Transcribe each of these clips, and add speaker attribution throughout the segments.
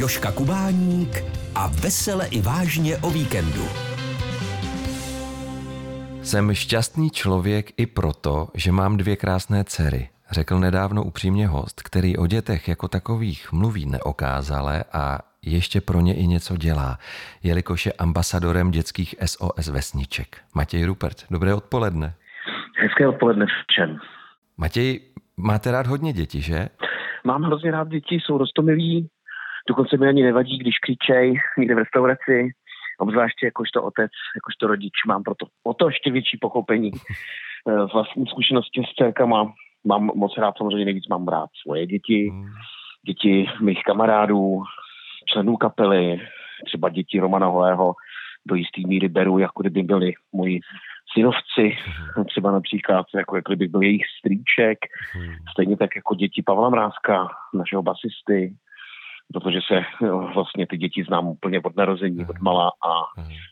Speaker 1: Joška Kubáník a vesele i vážně o víkendu.
Speaker 2: Jsem šťastný člověk i proto, že mám dvě krásné dcery, řekl nedávno upřímně host, který o dětech jako takových mluví neokázale a ještě pro ně i něco dělá, jelikož je ambasadorem dětských SOS vesniček. Matěj Rupert, dobré odpoledne.
Speaker 3: Hezké odpoledne všem.
Speaker 2: Matěj, máte rád hodně děti, že?
Speaker 3: Mám hrozně rád děti, jsou rostomilí, dokonce mi ani nevadí, když křičej někde v restauraci, obzvláště jakožto otec, jakožto rodič, mám proto o to ještě větší pochopení. Z vlastní zkušenosti s dcerkama mám moc rád, samozřejmě nejvíc mám rád svoje děti, hmm. děti mých kamarádů, členů kapely, třeba děti Romana Holého do jisté míry beru, jako kdyby byli moji synovci, mhm. třeba například, jako, jako kdyby byl jejich strýček, mhm. stejně tak jako děti Pavla Mrázka, našeho basisty, protože se jo, vlastně ty děti znám úplně od narození, od mala a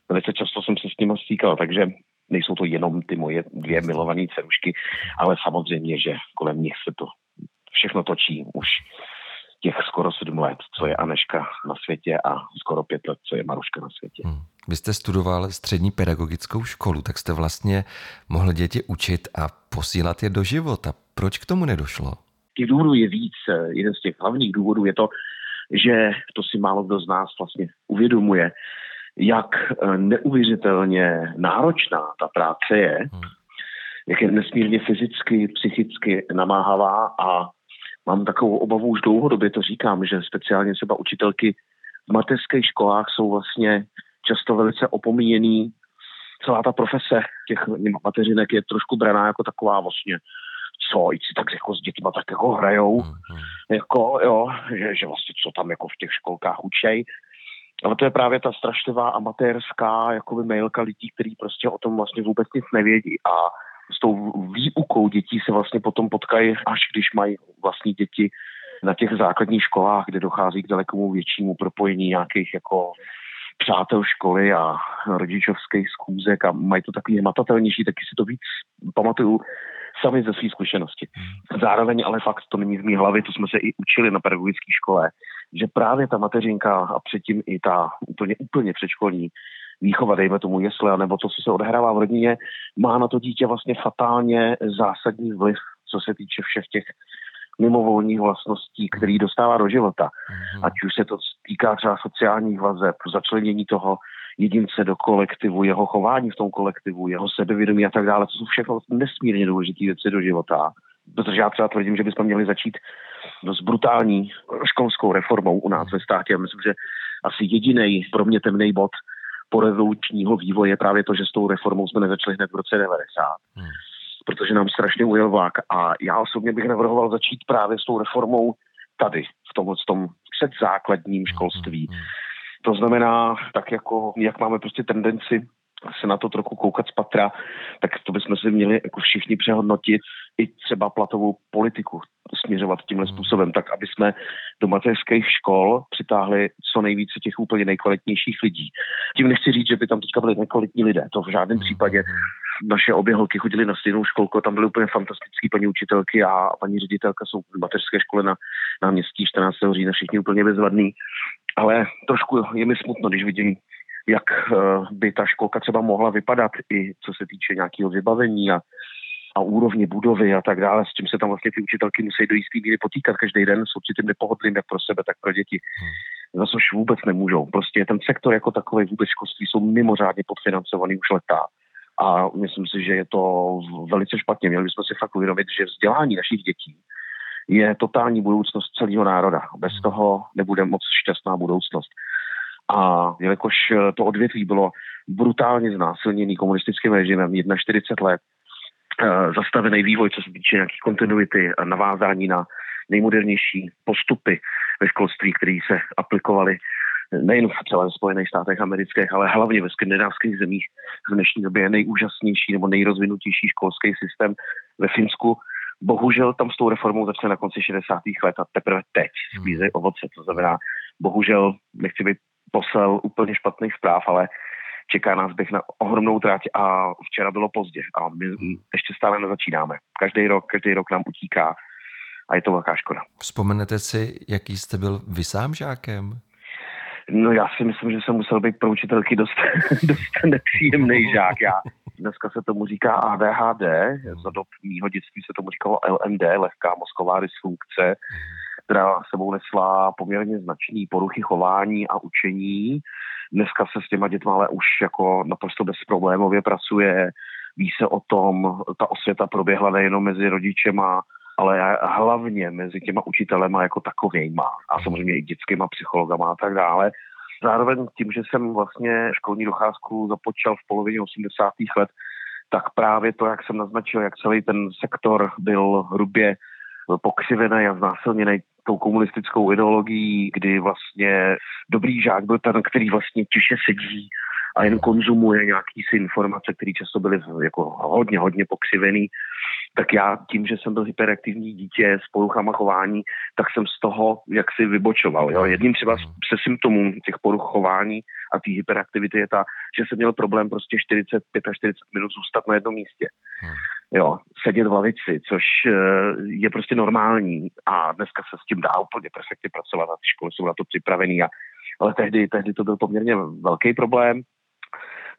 Speaker 3: velice často jsem se s nimi stýkal, takže nejsou to jenom ty moje dvě milované cerušky, ale samozřejmě, že kolem nich se to všechno točí už těch skoro sedm let, co je Aneška na světě a skoro pět let, co je Maruška na světě. Hmm.
Speaker 2: Vy jste studoval střední pedagogickou školu, tak jste vlastně mohl děti učit a posílat je do života. Proč k tomu nedošlo?
Speaker 3: Těch důvodů je víc. Jeden z těch hlavních důvodů je to, že to si málo kdo z nás vlastně uvědomuje, jak eh, neuvěřitelně náročná ta práce je, hmm. jak je nesmírně fyzicky, psychicky namáhavá a mám takovou obavu už dlouhodobě, to říkám, že speciálně třeba učitelky v mateřských školách jsou vlastně často velice opomíjený. Celá ta profese těch mateřinek je trošku braná jako taková vlastně co, si tak jako s dětma tak jako hrajou, mm-hmm. jako jo, že, že vlastně co tam jako v těch školkách učej. Ale to je právě ta strašlivá amatérská jakoby mailka lidí, kteří prostě o tom vlastně vůbec nic nevědí a s tou výukou dětí se vlastně potom potkají, až když mají vlastní děti na těch základních školách, kde dochází k dalekomu většímu propojení nějakých jako přátel školy a rodičovských schůzek a mají to takový hmatatelnější, taky si to víc pamatuju sami ze své zkušenosti. Zároveň ale fakt to není z mý hlavy, to jsme se i učili na pedagogické škole, že právě ta mateřinka a předtím i ta úplně, úplně předškolní výchova, dejme tomu jesle, nebo to, co se odehrává v rodině, má na to dítě vlastně fatálně zásadní vliv, co se týče všech těch mimovolních vlastností, který dostává do života. Mm-hmm. Ať už se to týká třeba sociálních vazeb, začlenění toho jedince do kolektivu, jeho chování v tom kolektivu, jeho sebevědomí a tak dále. To jsou všechno nesmírně důležité věci do života. Protože já třeba tvrdím, že bychom měli začít s brutální školskou reformou u nás ve státě. Myslím, že asi jediný pro mě temný bod po revolučního vývoje je právě to, že s tou reformou jsme nezačali hned v roce 90. Hmm. Protože nám strašně ujel vlak a já osobně bych navrhoval začít právě s tou reformou tady, v tom, v tom předzákladním hmm, školství. Hmm. To znamená, tak jako, jak máme prostě tendenci se na to trochu koukat z patra, tak to bychom si měli jako všichni přehodnotit i třeba platovou politiku směřovat tímhle hmm. způsobem, tak aby jsme do mateřských škol přitáhli co nejvíce těch úplně nejkvalitnějších lidí. Tím nechci říct, že by tam teďka byli nekvalitní lidé, to v žádném případě. Naše obě holky chodily na stejnou školku, tam byly úplně fantastické paní učitelky a paní ředitelka jsou v mateřské škole na, na městí 14. října všichni úplně bezvadný. Ale trošku je mi smutno, když vidím jak eh, by ta školka třeba mohla vypadat i co se týče nějakého vybavení a, a úrovně budovy a tak dále, s čím se tam vlastně ty učitelky musí do jistý míry potýkat každý den s určitým nepohodlím jak pro sebe, tak pro děti. Hmm. Za což vůbec nemůžou. Prostě ten sektor jako takový vůbec školství jsou mimořádně podfinancovaný už letá. A myslím si, že je to velice špatně. Měli bychom si fakt uvědomit, že vzdělání našich dětí je totální budoucnost celého národa. Bez hmm. toho nebude moc šťastná budoucnost. A jelikož eh, to odvětví bylo brutálně znásilněný komunistickým režimem 41 let, eh, zastavený vývoj, co se týče nějaký kontinuity a navázání na nejmodernější postupy ve školství, které se aplikovaly nejen třeba ve Spojených státech amerických, ale hlavně ve skandinávských zemích v dnešní době je nejúžasnější nebo nejrozvinutější školský systém ve Finsku. Bohužel tam s tou reformou začne na konci 60. let a teprve teď sklízejí ovoce. To znamená, bohužel, nechci být poslal úplně špatných zpráv, ale čeká nás běh na ohromnou trať a včera bylo pozdě a my ještě stále nezačínáme. Každý rok, každý rok nám utíká a je to velká škoda.
Speaker 2: Vzpomenete si, jaký jste byl vy sám žákem?
Speaker 3: No já si myslím, že jsem musel být pro učitelky dost, dost nepříjemný žák. Já, dneska se tomu říká ADHD, za dob mýho dětství se tomu říkalo LMD, lehká mozková dysfunkce, která sebou nesla poměrně značný poruchy chování a učení. Dneska se s těma dětma ale už jako naprosto bezproblémově pracuje, ví se o tom, ta osvěta proběhla nejenom mezi rodičema, ale hlavně mezi těma učitelema jako takovejma a samozřejmě i dětskýma psychologama a tak dále. Zároveň tím, že jsem vlastně školní docházku započal v polovině 80. let, tak právě to, jak jsem naznačil, jak celý ten sektor byl hrubě pokřivený a znásilněný tou komunistickou ideologií, kdy vlastně dobrý žák byl ten, který vlastně tiše sedí a jen konzumuje nějaký si informace, které často byly jako hodně, hodně pokřivený, tak já tím, že jsem byl hyperaktivní dítě s poruchama chování, tak jsem z toho jak si vybočoval. Jo. Jedním třeba se symptomů těch poruch chování a té hyperaktivity je ta, že jsem měl problém prostě 45 až 40 minut zůstat na jednom místě. Hmm. Jo, sedět v lavici, což eh, je prostě normální a dneska se s tím dá úplně perfektně pracovat a ty školy jsou na to připravený a ale tehdy, tehdy to byl poměrně velký problém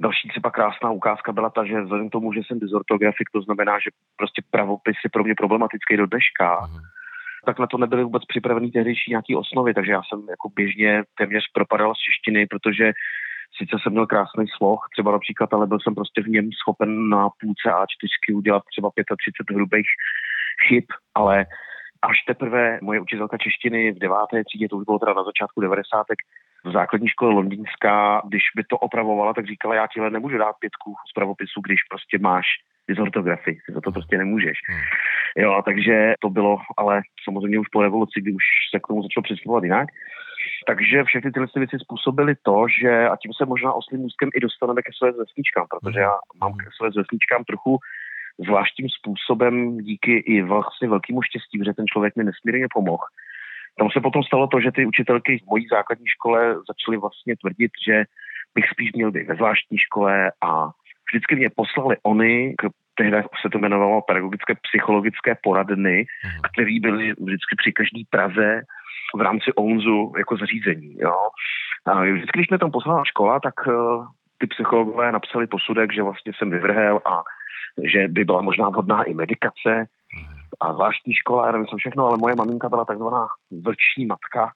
Speaker 3: Další třeba krásná ukázka byla ta, že vzhledem k tomu, že jsem dysortografik, to znamená, že prostě pravopis je pro mě problematický do dneška, mm. tak na to nebyly vůbec připravený tehdejší nějaký osnovy, takže já jsem jako běžně téměř propadal z češtiny, protože sice jsem měl krásný sloh, třeba například, ale byl jsem prostě v něm schopen na půlce A4 udělat třeba 35 hrubých chyb, ale až teprve moje učitelka češtiny v deváté třídě, to už bylo teda na začátku 90 v základní škole londýnská, když by to opravovala, tak říkala, já ti nemůžu dát pětku z pravopisu, když prostě máš dysortografii, za to prostě nemůžeš. Hmm. Jo, takže to bylo, ale samozřejmě už po revoluci, kdy už se k tomu začalo přistupovat jinak. Takže všechny tyhle věci způsobily to, že, a tím se možná oslým úzkem i dostaneme ke své zvesničkám, protože já mám ke své zvesničkám trochu zvláštním způsobem díky i vlastně velkému štěstí, že ten člověk mi nesmírně pomohl tam se potom stalo to, že ty učitelky v mojí základní škole začaly vlastně tvrdit, že bych spíš měl být ve zvláštní škole a vždycky mě poslali oni k tehdy se to jmenovalo pedagogické psychologické poradny, mhm. které byly vždycky při každý Praze v rámci ONZu jako zařízení. Jo. A vždycky, když mě tam poslala škola, tak uh, ty psychologové napsali posudek, že vlastně jsem vyvrhel a že by byla možná vhodná i medikace, a zvláštní škola, já nevím co všechno, ale moje maminka byla takzvaná vlční matka,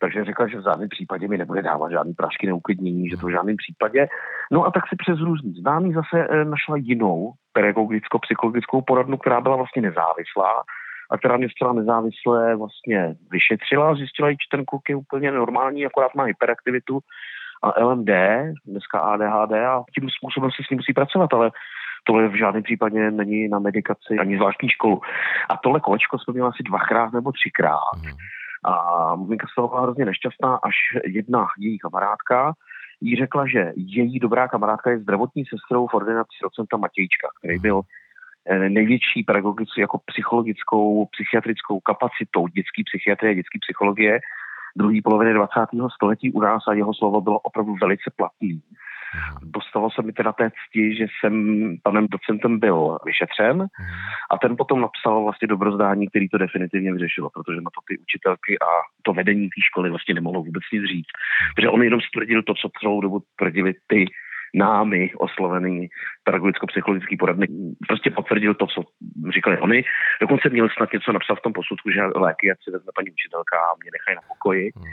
Speaker 3: takže řekla, že v žádném případě mi nebude dávat žádný prášky neuklidnění, že to v žádném případě. No a tak si přes různý známý zase e, našla jinou pedagogicko-psychologickou poradnu, která byla vlastně nezávislá a která mě zcela nezávisle vlastně vyšetřila, zjistila, že ten kluk je úplně normální, akorát má hyperaktivitu a LMD, dneska ADHD a tím způsobem se s ním musí pracovat, ale tohle v žádném případě není na medikaci ani zvláštní školu. A tohle kolečko jsme měli asi dvakrát nebo třikrát. Mm. A maminka z toho byla hrozně nešťastná, až jedna její kamarádka jí řekla, že její dobrá kamarádka je zdravotní sestrou v ordinaci docenta Matějčka, který byl eh, největší pedagogickou, jako psychologickou, psychiatrickou kapacitou dětské psychiatrie, dětské psychologie druhé poloviny 20. století u nás a jeho slovo bylo opravdu velice platný. Dostalo se mi teda té cti, že jsem panem docentem byl vyšetřen a ten potom napsal vlastně dobrozdání, který to definitivně vyřešilo, protože na to ty učitelky a to vedení té školy vlastně nemohlo vůbec nic říct. Protože on jenom stvrdil to, co celou dobu tvrdili ty námi oslovený pedagogicko-psychologický poradník prostě potvrdil to, co říkali oni. Dokonce měl snad něco napsat v tom posudku, že léky, ať si vezme paní učitelka a mě nechají na pokoji. Hmm.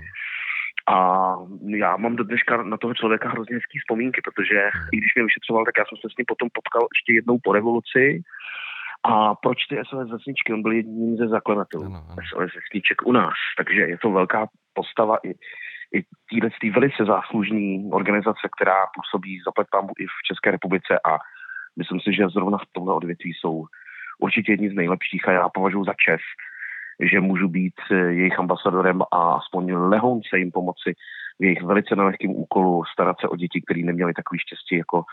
Speaker 3: A já mám do dneška na toho člověka hrozně hezký vzpomínky, protože i když mě vyšetřoval, tak já jsem se s ním potom potkal ještě jednou po revoluci. A proč ty SOS vesničky? On byl jedním ze zakladatelů SOS vesniček u nás. Takže je to velká postava i, i týhle tý velice záslužný organizace, která působí za pambu i v České republice a myslím si, že zrovna v tomhle odvětví jsou určitě jedni z nejlepších a já považuji za čest, že můžu být eh, jejich ambasadorem a aspoň lehounce jim pomoci v jejich velice nelehkým úkolu starat se o děti, které neměly takový štěstí, jako,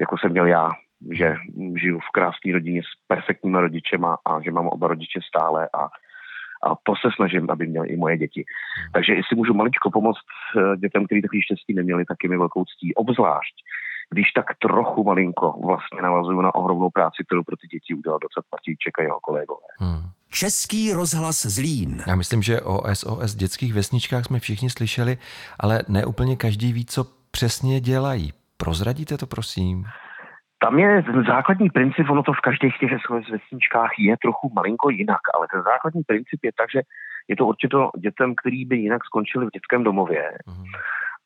Speaker 3: jako jsem měl já, že žiju v krásné rodině s perfektníma rodičema a že mám oba rodiče stále a, a to se snažím, aby měly i moje děti. Takže jestli můžu maličko pomoct eh, dětem, kteří takový štěstí neměli, tak je mi velkou ctí. Obzvlášť, když tak trochu malinko vlastně navazuju na ohromnou práci, kterou pro ty děti udělal docela Martíček a jeho kolegové. Hmm.
Speaker 1: Český rozhlas Zlín.
Speaker 2: Já myslím, že o SOS dětských vesničkách jsme všichni slyšeli, ale ne úplně každý ví, co přesně dělají. Prozradíte to, prosím?
Speaker 3: Tam je ten základní princip, ono to v každých těch SOS vesničkách je trochu malinko jinak, ale ten základní princip je tak, že je to určitě dětem, který by jinak skončili v dětském domově. Mm.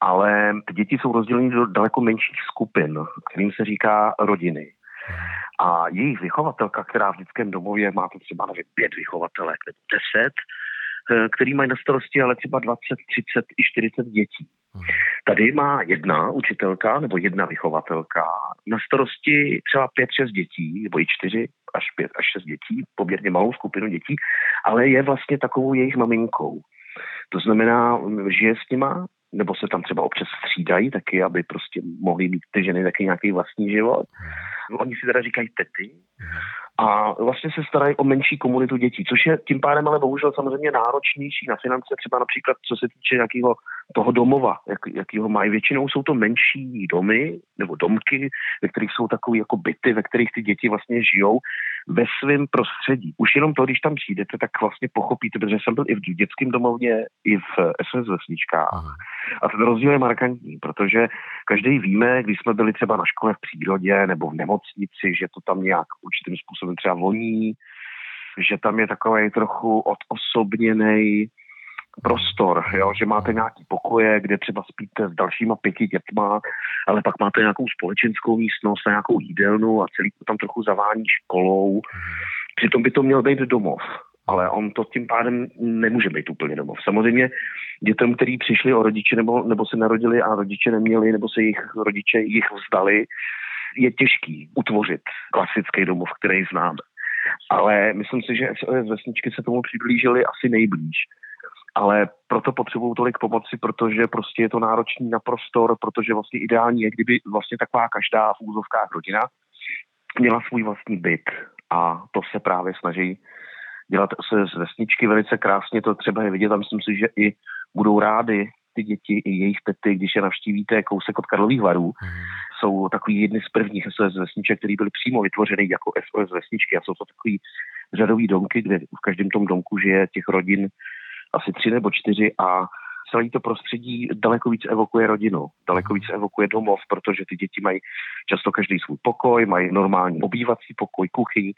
Speaker 3: Ale ty děti jsou rozděleny do daleko menších skupin, kterým se říká rodiny. A jejich vychovatelka, která v dětském domově má to třeba nevím, pět vychovatelek nebo deset, eh, který mají na starosti ale třeba 20, 30 i 40 dětí. Tady má jedna učitelka nebo jedna vychovatelka na starosti třeba pět, šest dětí, nebo i čtyři až pět až šest dětí, poměrně malou skupinu dětí, ale je vlastně takovou jejich maminkou. To znamená, žije s nima, nebo se tam třeba občas střídají taky, aby prostě mohly mít ty ženy taky nějaký vlastní život. Oni si teda říkají tety a vlastně se starají o menší komunitu dětí, což je tím pádem ale bohužel samozřejmě náročnější na finance, třeba například co se týče nějakého toho domova, jak, jaký ho mají. Většinou jsou to menší domy nebo domky, ve kterých jsou takové jako byty, ve kterých ty děti vlastně žijou ve svém prostředí. Už jenom to, když tam přijdete, tak vlastně pochopíte, protože jsem byl i v dětském domovně, i v SS vesničkách. A ten rozdíl je markantní, protože každý víme, když jsme byli třeba na škole v přírodě nebo v nemocnici, že to tam nějak určitým způsobem třeba voní, že tam je takový trochu odosobněný prostor, jo? že máte nějaký pokoje, kde třeba spíte s dalšíma pěti dětma, ale pak máte nějakou společenskou místnost a nějakou jídelnu a celý to tam trochu zavání školou. Přitom by to měl být domov, ale on to tím pádem nemůže být úplně domov. Samozřejmě dětem, který přišli o rodiče nebo, nebo se narodili a rodiče neměli, nebo se jejich rodiče jich vzdali, je těžký utvořit klasický domov, který známe. Ale myslím si, že z vesničky se tomu přiblížili asi nejblíž ale proto potřebují tolik pomoci, protože prostě je to náročný na prostor, protože vlastně ideální je, kdyby vlastně taková každá v úzovkách rodina měla svůj vlastní byt a to se právě snaží dělat se z vesničky velice krásně, to třeba je vidět a myslím si, že i budou rády ty děti i jejich tety, když je navštívíte kousek od Karlových varů, mm. jsou takový jedny z prvních SOS vesniček, které byly přímo vytvořeny jako SOS vesničky a jsou to takový řadový domky, kde v každém tom domku žije těch rodin asi tři nebo čtyři a celý to prostředí daleko víc evokuje rodinu, daleko víc evokuje domov, protože ty děti mají často každý svůj pokoj, mají normální obývací pokoj, kuchyň,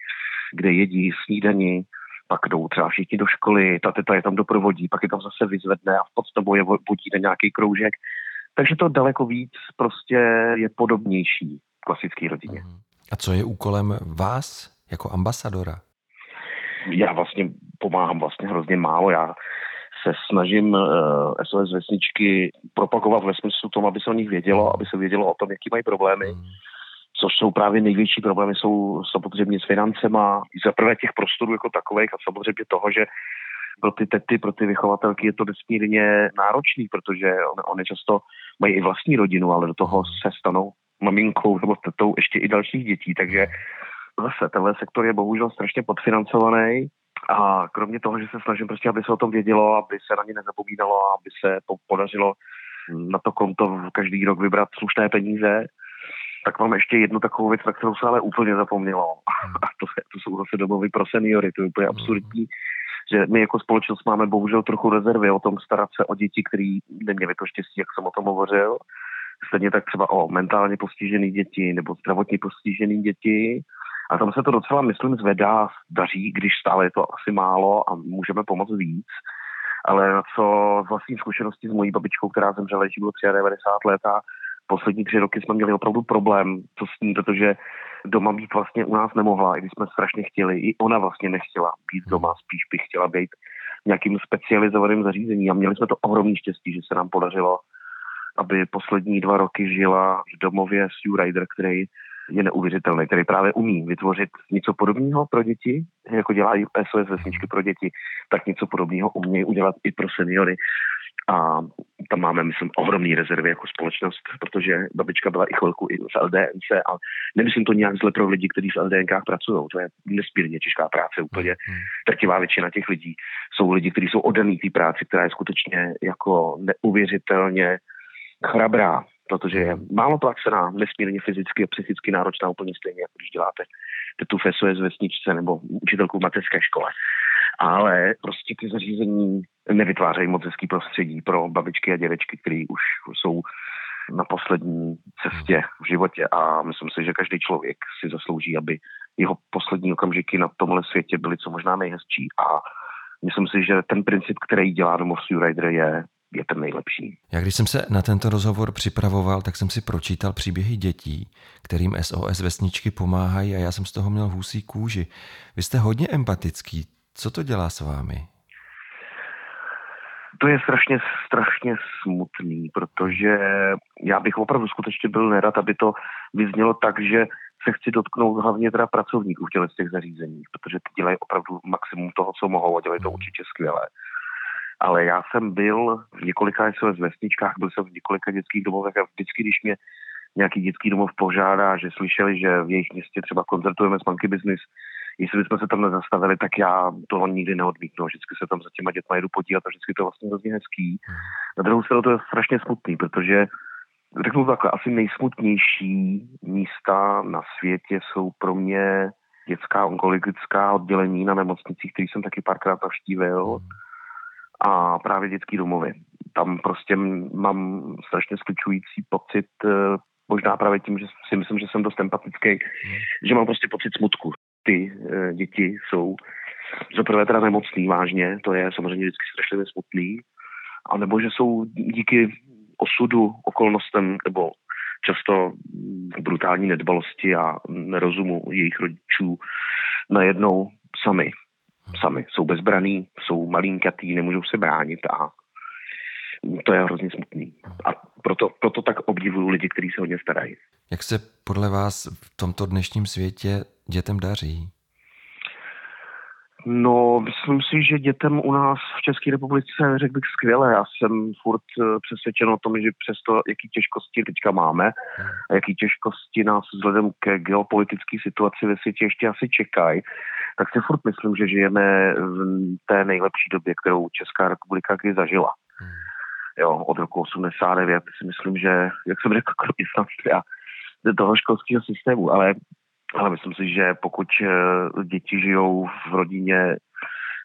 Speaker 3: kde jedí snídaní, pak jdou třeba všichni do školy, ta teta je tam doprovodí, pak je tam zase vyzvedne a v podstatě je vodí na nějaký kroužek. Takže to daleko víc prostě je podobnější klasické rodině. Mhm.
Speaker 2: A co je úkolem vás jako ambasadora?
Speaker 3: Já vlastně pomáhám vlastně hrozně málo. Já se snažím uh, eh, SOS vesničky propagovat ve smyslu tom, aby se o nich vědělo, aby se vědělo o tom, jaký mají problémy. Hmm. Což jsou právě největší problémy, jsou samozřejmě s financema, za prvé těch prostorů jako takových a samozřejmě toho, že pro ty tety, pro ty vychovatelky je to nesmírně náročný, protože oni často mají i vlastní rodinu, ale do toho hmm. se stanou maminkou nebo tetou ještě i dalších dětí, takže zase tenhle sektor je bohužel strašně podfinancovaný a kromě toho, že se snažím prostě, aby se o tom vědělo, aby se na ně nezapomínalo, aby se podařilo na to konto každý rok vybrat slušné peníze, tak mám ještě jednu takovou věc, na kterou se ale úplně zapomnělo. A to, to jsou zase domovy pro seniory. To je úplně absurdní, že my jako společnost máme bohužel trochu rezervy o tom starat se o děti, který neměli to štěstí, jak jsem o tom hovořil. Stejně tak třeba o mentálně postižené děti nebo zdravotně postižené děti a tam se to docela, myslím, zvedá, daří, když stále je to asi málo a můžeme pomoct víc. Ale co z vlastní zkušenosti s mojí babičkou, která zemřela, když bylo 93 let a poslední tři roky jsme měli opravdu problém, co s ní, protože doma být vlastně u nás nemohla, i když jsme strašně chtěli. I ona vlastně nechtěla být doma, spíš bych chtěla být nějakým specializovaným zařízení. A měli jsme to ohromný štěstí, že se nám podařilo, aby poslední dva roky žila v domově Sue Rider, který je neuvěřitelný, který právě umí vytvořit něco podobného pro děti, jako dělají SOS vesničky pro děti, tak něco podobného umí udělat i pro seniory. A tam máme, myslím, ohromný rezervy jako společnost, protože babička byla i chvilku i v LDNC a nemyslím to nějak zle pro lidi, kteří v LDNkách pracují. To je nesmírně těžká práce úplně. Drtivá většina těch lidí jsou lidi, kteří jsou oddaný té práci, která je skutečně jako neuvěřitelně chrabrá protože je málo placená, nesmírně fyzicky a psychicky náročná úplně stejně, jako když děláte tu FSOS vesničce nebo učitelku v mateřské škole. Ale prostě ty zařízení nevytvářejí moc hezký prostředí pro babičky a dědečky, které už jsou na poslední cestě v životě a myslím si, že každý člověk si zaslouží, aby jeho poslední okamžiky na tomhle světě byly co možná nejhezčí a myslím si, že ten princip, který dělá Domov Rider je je ten nejlepší.
Speaker 2: Já když jsem se na tento rozhovor připravoval, tak jsem si pročítal příběhy dětí, kterým SOS vesničky pomáhají a já jsem z toho měl husí kůži. Vy jste hodně empatický. Co to dělá s vámi?
Speaker 3: To je strašně, strašně smutný, protože já bych opravdu skutečně byl nerad, aby to vyznělo tak, že se chci dotknout hlavně teda pracovníků v těch zařízení, protože ty dělají opravdu maximum toho, co mohou a dělají to určitě skvěle. Ale já jsem byl v několika SOS vesničkách, byl jsem v několika dětských domovech a vždycky, když mě nějaký dětský domov požádá, že slyšeli, že v jejich městě třeba koncertujeme s Monkey Business, jestli bychom se tam nezastavili, tak já toho nikdy neodmítnu. Vždycky se tam za těma dětma jedu podívat a vždycky to vlastně hrozně hezký. Na druhou stranu to je strašně smutný, protože řeknu takhle, asi nejsmutnější místa na světě jsou pro mě dětská onkologická oddělení na nemocnicích, který jsem taky párkrát navštívil a právě dětský domovy. Tam prostě mám strašně skličující pocit, eh, možná právě tím, že si myslím, že jsem dost empatický, že mám prostě pocit smutku. Ty e, děti jsou zaprvé teda nemocný vážně, to je samozřejmě vždycky strašlivě smutný, a nebo že jsou díky osudu, okolnostem nebo často brutální nedbalosti a nerozumu jejich rodičů najednou sami sami. Jsou bezbraný, jsou malinkatý, nemůžou se bránit a to je hrozně smutný. A proto, proto tak obdivuju lidi, kteří se hodně starají.
Speaker 2: Jak se podle vás v tomto dnešním světě dětem daří?
Speaker 3: No, myslím si, že dětem u nás v České republice řekl bych skvěle. Já jsem furt eh, přesvědčen o tom, že přesto, jaký těžkosti teďka máme a jaký těžkosti nás vzhledem ke geopolitické situaci ve světě ještě asi čekají, tak si furt myslím, že žijeme v té nejlepší době, kterou Česká republika kdy zažila. Jo, od roku 89 si myslím, že, jak jsem řekl, kromě a toho školského systému, ale ale myslím si, že pokud eh, děti žijou v rodině,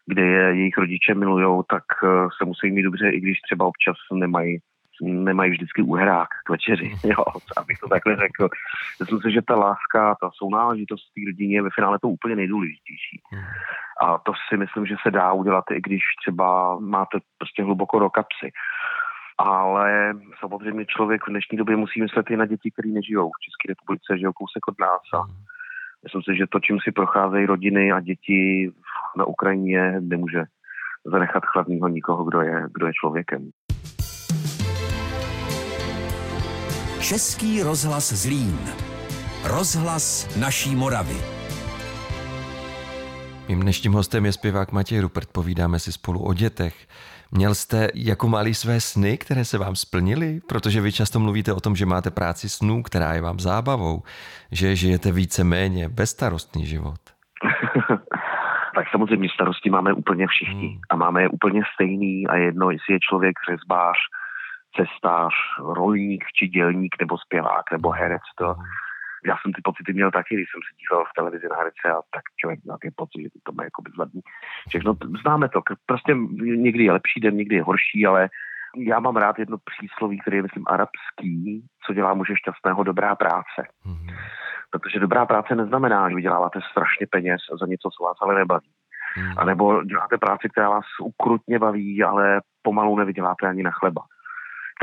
Speaker 3: kde je jejich rodiče milujou, tak eh, se musí mít dobře, i když třeba občas nemají nemají vždycky uhrák k večeři, mhm. jo, abych to takhle řekl. Myslím si, že ta láska, ta sounáležitost v té rodině je ve finále to úplně nejdůležitější. Mhm. A to si myslím, že se dá udělat, i když třeba máte prostě hluboko do kapsy. Ale samozřejmě člověk v dnešní době musí myslet i na děti, které nežijou v České republice, žijou kousek od nás a mhm. Myslím si, že to, čím si procházejí rodiny a děti na Ukrajině, nemůže zanechat chladného nikoho, kdo je, kdo je člověkem.
Speaker 1: Český rozhlas Zlín. Rozhlas naší Moravy.
Speaker 2: Mým dnešním hostem je zpěvák Matěj Rupert. Povídáme si spolu o dětech. Měl jste jako malý své sny, které se vám splnily? Protože vy často mluvíte o tom, že máte práci snů, která je vám zábavou, že žijete více méně bezstarostný život.
Speaker 3: tak samozřejmě starosti máme úplně všichni hmm. a máme je úplně stejný a jedno, jestli je člověk řezbář, cestář, rolník či dělník nebo zpěvák nebo herec, to, hmm já jsem ty pocity měl taky, když jsem se díval v televizi na herce a tak člověk měl ty pocit, že to má jako bezvadný. Všechno známe to. Prostě někdy je lepší den, někdy je horší, ale já mám rád jedno přísloví, které je, myslím, arabský, co dělá muže šťastného dobrá práce. Mm-hmm. Protože dobrá práce neznamená, že vyděláváte strašně peněz za něco, co vás ale nebaví. Mm-hmm. A nebo děláte práci, která vás ukrutně baví, ale pomalu nevyděláte ani na chleba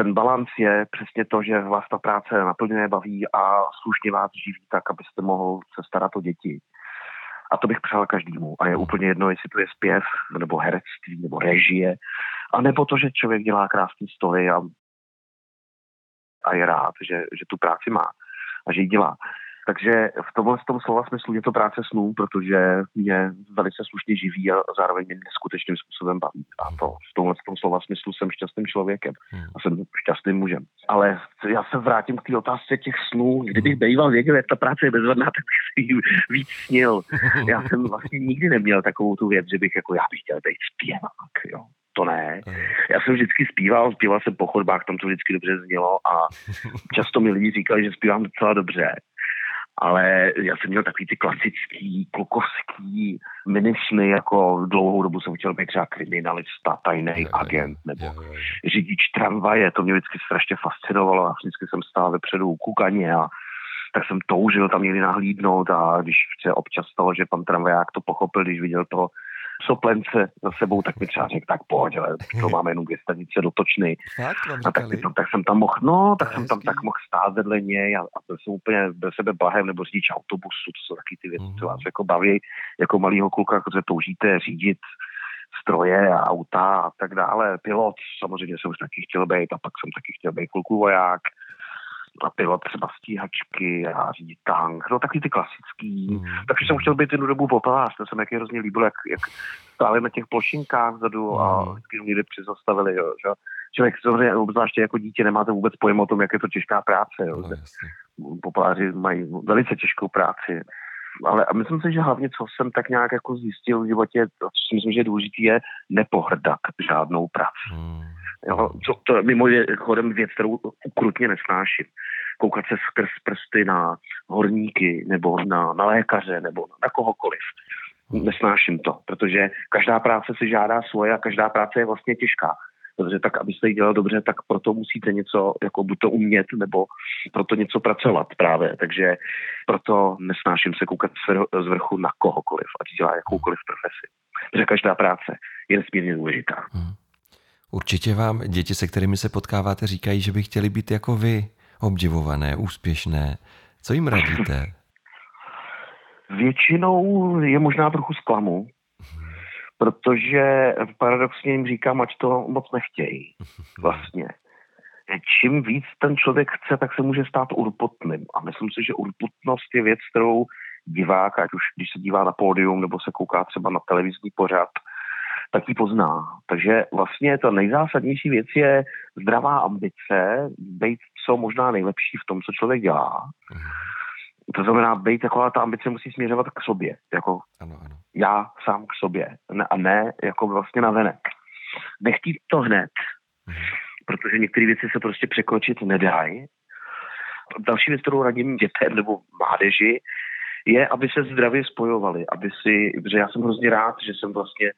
Speaker 3: ten balans je přesně to, že vás ta práce naplňuje, baví a slušně vás živí tak, abyste mohl se starat o děti. A to bych přál každému. A je úplně jedno, jestli to je zpěv, nebo herectví, nebo režie, a nebo to, že člověk dělá krásné stoly a, a je rád, že, že tu práci má a že ji dělá. Takže v tomhle tom slova smyslu je to práce snů, protože mě velice slušně živí a zároveň mě neskutečným způsobem baví. A to v tomhle tom slova smyslu jsem šťastným člověkem a jsem šťastným mužem. Ale já se vrátím k té otázce těch snů. Kdybych býval věděl, jak ta práce je bezvadná, tak bych si ji víc snil. Já jsem vlastně nikdy neměl takovou tu věc, že bych jako já bych chtěl být zpěvák. Jo. to ne. Já jsem vždycky zpíval, zpíval jsem po chodbách, tam to vždycky dobře znělo a často mi lidi říkali, že zpívám docela dobře ale já jsem měl takový ty klasický, klukovský minisny, jako dlouhou dobu jsem chtěl být třeba kriminalista, tajný agent nebo řidič tramvaje, to mě vždycky strašně fascinovalo a vždycky jsem stál vepředu u kukaně a tak jsem toužil tam někdy nahlídnout a když se občas stalo, že pan tramvaják to pochopil, když viděl toho soplence za sebou, tak mi třeba řekl, tak pojď, ale to máme jenom dvě stanice do Točny.
Speaker 2: a tak,
Speaker 3: tak, jsem tam mohl, no, tak jsem tam tak mohl stát vedle něj a, a byl jsem úplně do sebe blahem, nebo řidič autobusu, to jsou taky ty věci, co vás jako baví, jako malýho kluka, protože toužíte řídit stroje a auta a tak dále. Pilot, samozřejmě jsem už taky chtěl být a pak jsem taky chtěl být kluku voják a pilot třeba stíhačky a řídit tank, no takový ty klasický. Mm. Takže jsem chtěl být jednu dobu popelář, to se mi hrozně líbilo, jak, jak stáli na těch plošinkách vzadu a mm. vždycky někdy přizastavili, jo, že? Člověk samozřejmě, obzvláště jako dítě, nemáte vůbec pojem o tom, jak je to těžká práce. Jo. No, Popeláři mají velice těžkou práci. Ale a myslím si, že hlavně, co jsem tak nějak jako zjistil v životě, to, co si myslím, že je důležité, je nepohrdat žádnou práci. Mm. Jo, co, to mimo je chodem věc, kterou ukrutně nesnáším. Koukat se skrz prsty na horníky nebo na, na lékaře nebo na, na kohokoliv. Nesnáším to, protože každá práce si žádá svoje a každá práce je vlastně těžká. Protože tak, abyste ji dělal dobře, tak proto musíte něco, jako buď to umět, nebo proto něco pracovat právě. Takže proto nesnáším se koukat z vrchu na kohokoliv, ať dělá jakoukoliv profesi. Protože každá práce je nesmírně důležitá. Hmm.
Speaker 2: Určitě vám děti, se kterými se potkáváte, říkají, že by chtěli být jako vy, obdivované, úspěšné. Co jim radíte?
Speaker 3: Většinou je možná trochu zklamu, protože paradoxně jim říkám, ať to moc nechtějí vlastně. Čím víc ten člověk chce, tak se může stát urputným. A myslím si, že urputnost je věc, kterou divák, ať už když se dívá na pódium nebo se kouká třeba na televizní pořad, tak ji pozná. Takže vlastně ta nejzásadnější věc je zdravá ambice, být co možná nejlepší v tom, co člověk dělá. To znamená, být taková ta ambice musí směřovat k sobě, jako ano, ano. já sám k sobě, ne, a ne jako vlastně na venek. Nechtít to hned, mhm. protože některé věci se prostě překročit nedají. Další věc, kterou radím dětem nebo mládeži, je, aby se zdravě spojovali, aby si, protože já jsem hrozně rád, že jsem vlastně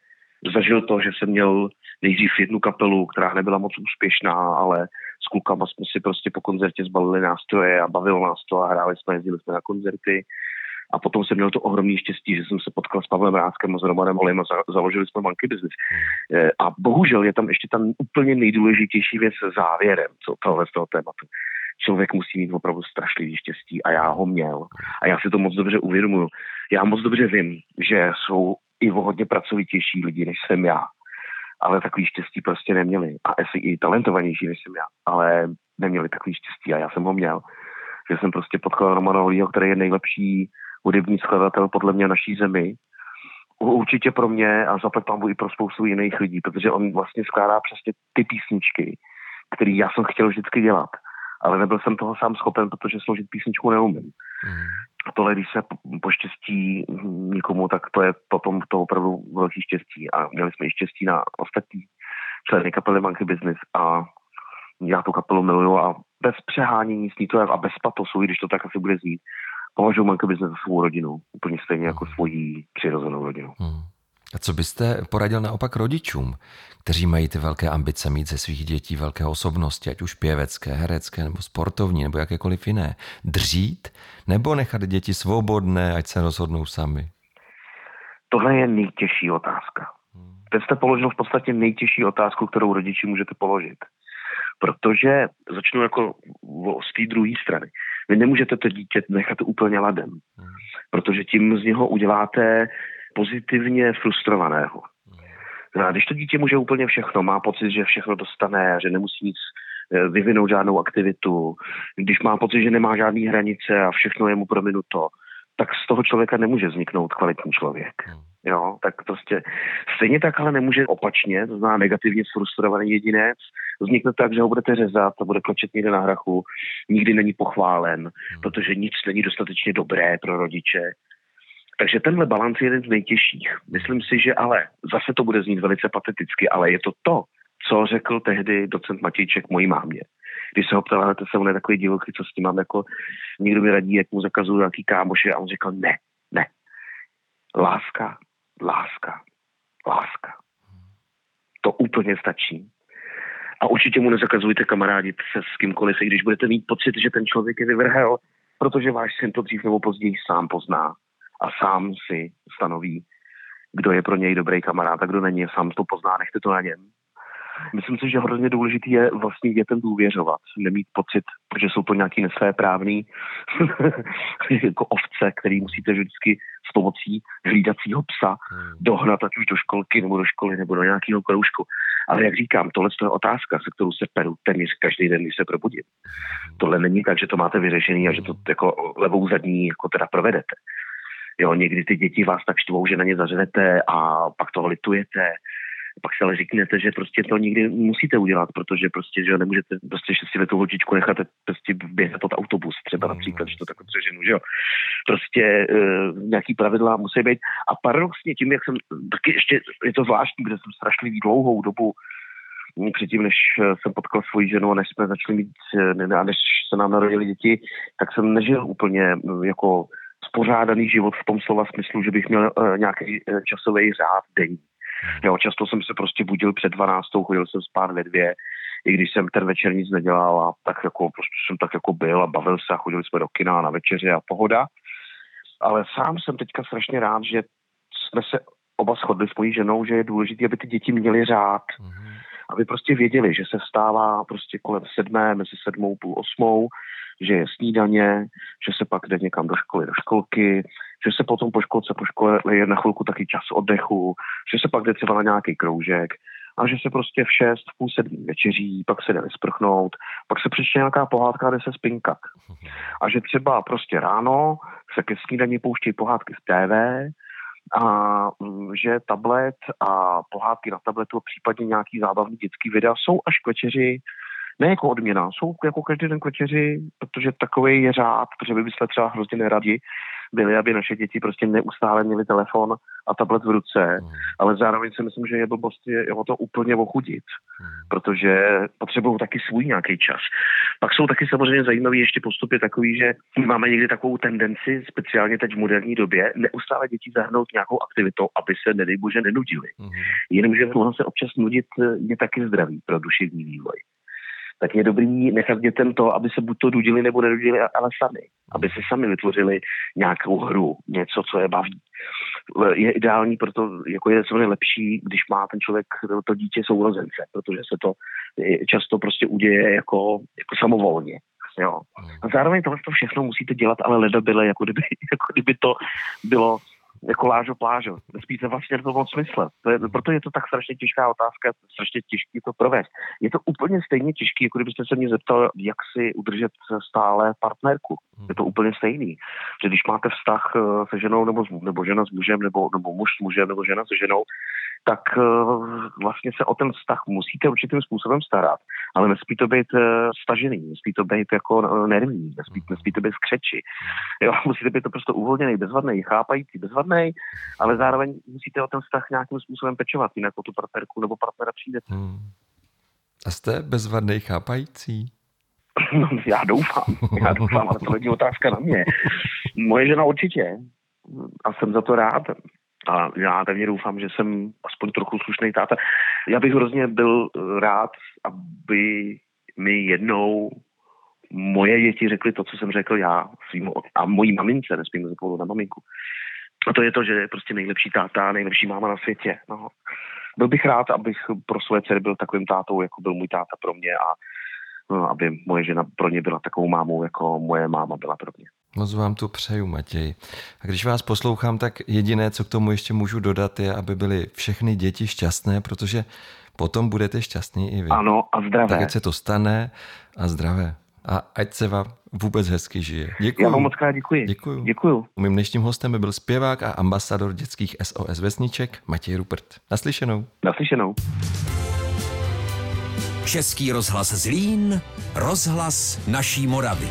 Speaker 3: zažil to, že jsem měl nejdřív jednu kapelu, která nebyla moc úspěšná, ale s klukama jsme si prostě po koncertě zbalili nástroje a bavilo nás to a hráli jsme, jezdili jsme na koncerty. A potom jsem měl to ohromné štěstí, že jsem se potkal s Pavlem Ráskem a s Romanem Holem a za, založili jsme Monkey Business. Hmm. A bohužel je tam ještě tam úplně nejdůležitější věc závěrem co tohle z toho tématu. Člověk musí mít opravdu strašlivý štěstí a já ho měl. A já si to moc dobře uvědomuju. Já moc dobře vím, že jsou i o hodně pracovitější lidi, než jsem já. Ale takový štěstí prostě neměli. A asi i talentovanější, než jsem já. Ale neměli takový štěstí a já jsem ho měl. Že jsem prostě potkal Romana Holího, který je nejlepší hudební skladatel podle mě naší zemi. Určitě pro mě a zaplet pambu i pro spoustu jiných lidí, protože on vlastně skládá přesně ty písničky, které já jsem chtěl vždycky dělat ale nebyl jsem toho sám schopen, protože složit písničku neumím. Mm. A tohle, když se poštěstí nikomu, tak to je potom to opravdu velký štěstí. A měli jsme i štěstí na ostatní členy kapely Monkey Business a já tu kapelu miluju a bez přehánění s ní to je a bez patosu, i když to tak asi bude znít, považuji Monkey Business za svou rodinu, úplně stejně jako mhm. svoji přirozenou rodinu. Mm.
Speaker 2: A co byste poradil naopak rodičům, kteří mají ty velké ambice mít ze svých dětí velké osobnosti, ať už pěvecké, herecké nebo sportovní nebo jakékoliv jiné, dřít nebo nechat děti svobodné, ať se rozhodnou sami?
Speaker 3: Tohle je nejtěžší otázka. Teď jste položil v podstatě nejtěžší otázku, kterou rodiči můžete položit. Protože začnu jako z té druhé strany. Vy nemůžete to dítě nechat úplně ladem, protože tím z něho uděláte pozitivně frustrovaného. A když to dítě může úplně všechno, má pocit, že všechno dostane, že nemusí nic eh, vyvinout žádnou aktivitu, když má pocit, že nemá žádné hranice a všechno je mu prominuto, tak z toho člověka nemůže vzniknout kvalitní člověk. Hmm. Jo, tak prostě stejně tak ale nemůže opačně, to znamená negativně frustrovaný jedinec, vznikne tak, že ho budete řezat a bude klečet někde na hrachu, nikdy není pochválen, hmm. protože nic není dostatečně dobré pro rodiče Takže tenhle balans je jeden z nejtěžších. Myslím si, že ale zase to bude znít velice pateticky, ale je to to, co řekl tehdy docent Matějček mojí mámě. Když se ho ptala, to se on takový divoký, co s tím mám, jako někdo mi radí, jak mu zakazuju nějaký kámoši a on řekl ne, ne. Láska, láska, láska. To úplně stačí. A určitě mu nezakazujte kamarádit se s kýmkoliv, i když budete mít pocit, že ten člověk je vyvrhel, protože váš syn to dřív nebo později sám pozná a sám si stanoví, kdo je pro něj dobrý kamarád a kdo není, sám to pozná, nechte to na něm. Myslím si, že hrozně důležitý je vlastně dětem důvěřovat, nemít pocit, že jsou to nějaký nesvéprávný jako ovce, který musíte vždycky s pomocí hlídacího psa hmm. dohnat ať už do školky nebo do školy nebo do nějakého kroužku. Ale jak říkám, tohle je otázka, se kterou se peru téměř každý den, když se probudím. Hmm. Tohle není tak, že to máte vyřešený a že to jako levou zadní jako teda provedete. Jo, někdy ty děti vás tak štvou, že na ně zařvete a pak toho litujete pak se ale řeknete, že prostě to nikdy musíte udělat, protože prostě, že nemůžete prostě si tu holčičku nechat prostě běhat pod autobus, třeba mm. například, že to takhle přeženu, že jo. Prostě e, nějaký pravidla musí být. A paradoxně tím, jak jsem, taky ještě je to zvláštní, kde jsem strašlivý dlouhou dobu předtím, než jsem potkal svoji ženu a než jsme začali mít, ne, a než se nám narodili děti, tak jsem nežil úplně jako spořádaný život v tom slova smyslu, že bych měl uh, nějaký uh, časový řád denní. Jo, často jsem se prostě budil před 12, chodil jsem spát ve dvě, i když jsem ten večer nic nedělal a tak jako, prostě jsem tak jako byl a bavil se a chodili jsme do kina na večeři a pohoda. Ale sám jsem teďka strašně rád, že jsme se oba shodli s mojí ženou, že je důležité, aby ty děti měly řád. Mm-hmm. Aby prostě věděli, že se vstává prostě kolem sedmé, mezi sedmou, půl osmou, že je snídaně, že se pak jde někam do školy, do školky, že se potom po školce, po škole je na chvilku taky čas oddechu, že se pak jde třeba na nějaký kroužek a že se prostě v šest, v půl sedmí večeří, pak se jde sprchnout, pak se přečte nějaká pohádka, jde se spinkat. A že třeba prostě ráno se ke snídaní pouštějí pohádky z TV, a mm, že tablet a pohádky na tabletu, případně nějaký zábavný dětský videa jsou až k večeři ne jako odměna, jsou jako každý den k večeři, protože takový je řád, protože by byste třeba hrozně neradi byli, aby naše děti prostě neustále měli telefon a tablet v ruce, mm. ale zároveň si myslím, že je blbost je ho to úplně ochudit, mm. protože potřebují taky svůj nějaký čas. Pak jsou taky samozřejmě zajímavé ještě postupy takový, že máme někdy takovou tendenci, speciálně teď v moderní době, neustále děti zahrnout nějakou aktivitou, aby se, nedej bože, nenudili. Mm. Jenomže mohlo se občas nudit je taky zdravý pro duševní vývoj tak je dobrý nechat dětem to, aby se buď to dudili nebo nedudili, ale sami. Aby si sami vytvořili nějakou hru, něco, co je baví. Je ideální, proto jako je samozřejmě lepší, když má ten člověk, to dítě sourozence, protože se to často prostě uděje jako, jako samovolně. Jo. A zároveň tohle to všechno musíte dělat, ale ledabile, jako kdyby, jako kdyby to bylo jako lážo plážo. Nespíte vlastně to moc smysl. To je, proto je to tak strašně těžká otázka, strašně těžký to provést. Je to úplně stejně těžký, jako kdybyste se mě zeptal, jak si udržet stále partnerku. Hmm. Je to úplně stejný. Že když máte vztah eh, se ženou nebo, nebo žena s mužem, nebo, nebo muž s mužem, nebo žena se ženou, tak eh, vlastně se o ten vztah musíte určitým způsobem starat. Ale nesmí to být eh, stažený, nesmí to být jako nervní, nesmí, nesmí to být skřeči. Jo, musíte být to prostě uvolněný, bezvadný, chápající, bezvadný, ale zároveň musíte o ten vztah nějakým způsobem pečovat, jinak o tu partnerku nebo partnera přijdete. Hmm.
Speaker 2: A jste bezvadný, chápající?
Speaker 3: No, já doufám, já doufám, ale to není otázka na mě. Moje žena určitě. A jsem za to rád. A já pevně doufám, že jsem aspoň trochu slušný táta. Já bych hrozně byl rád, aby mi jednou moje děti řekly to, co jsem řekl já svým, a mojí mamince, nesmím zapomenout na maminku. A to je to, že je prostě nejlepší táta, nejlepší máma na světě. No. Byl bych rád, abych pro své dcery byl takovým tátou, jako byl můj táta pro mě a no, aby moje žena pro ně byla takovou mámou, jako moje máma byla pro mě.
Speaker 2: Moc vám to přeju, Matěj. A když vás poslouchám, tak jediné, co k tomu ještě můžu dodat, je, aby byly všechny děti šťastné, protože potom budete šťastní i vy.
Speaker 3: Ano, a zdravé.
Speaker 2: Tak ať se to stane a zdravé. A ať se vám vůbec hezky žije. Děkuji.
Speaker 3: Já vám moc krát děkuji.
Speaker 2: Děkuji.
Speaker 3: Děkuji.
Speaker 2: Mým dnešním hostem by byl zpěvák a ambasador dětských SOS vesniček Matěj Rupert. Naslyšenou.
Speaker 3: Naslyšenou.
Speaker 1: Český rozhlas Zlín, rozhlas naší Moravy.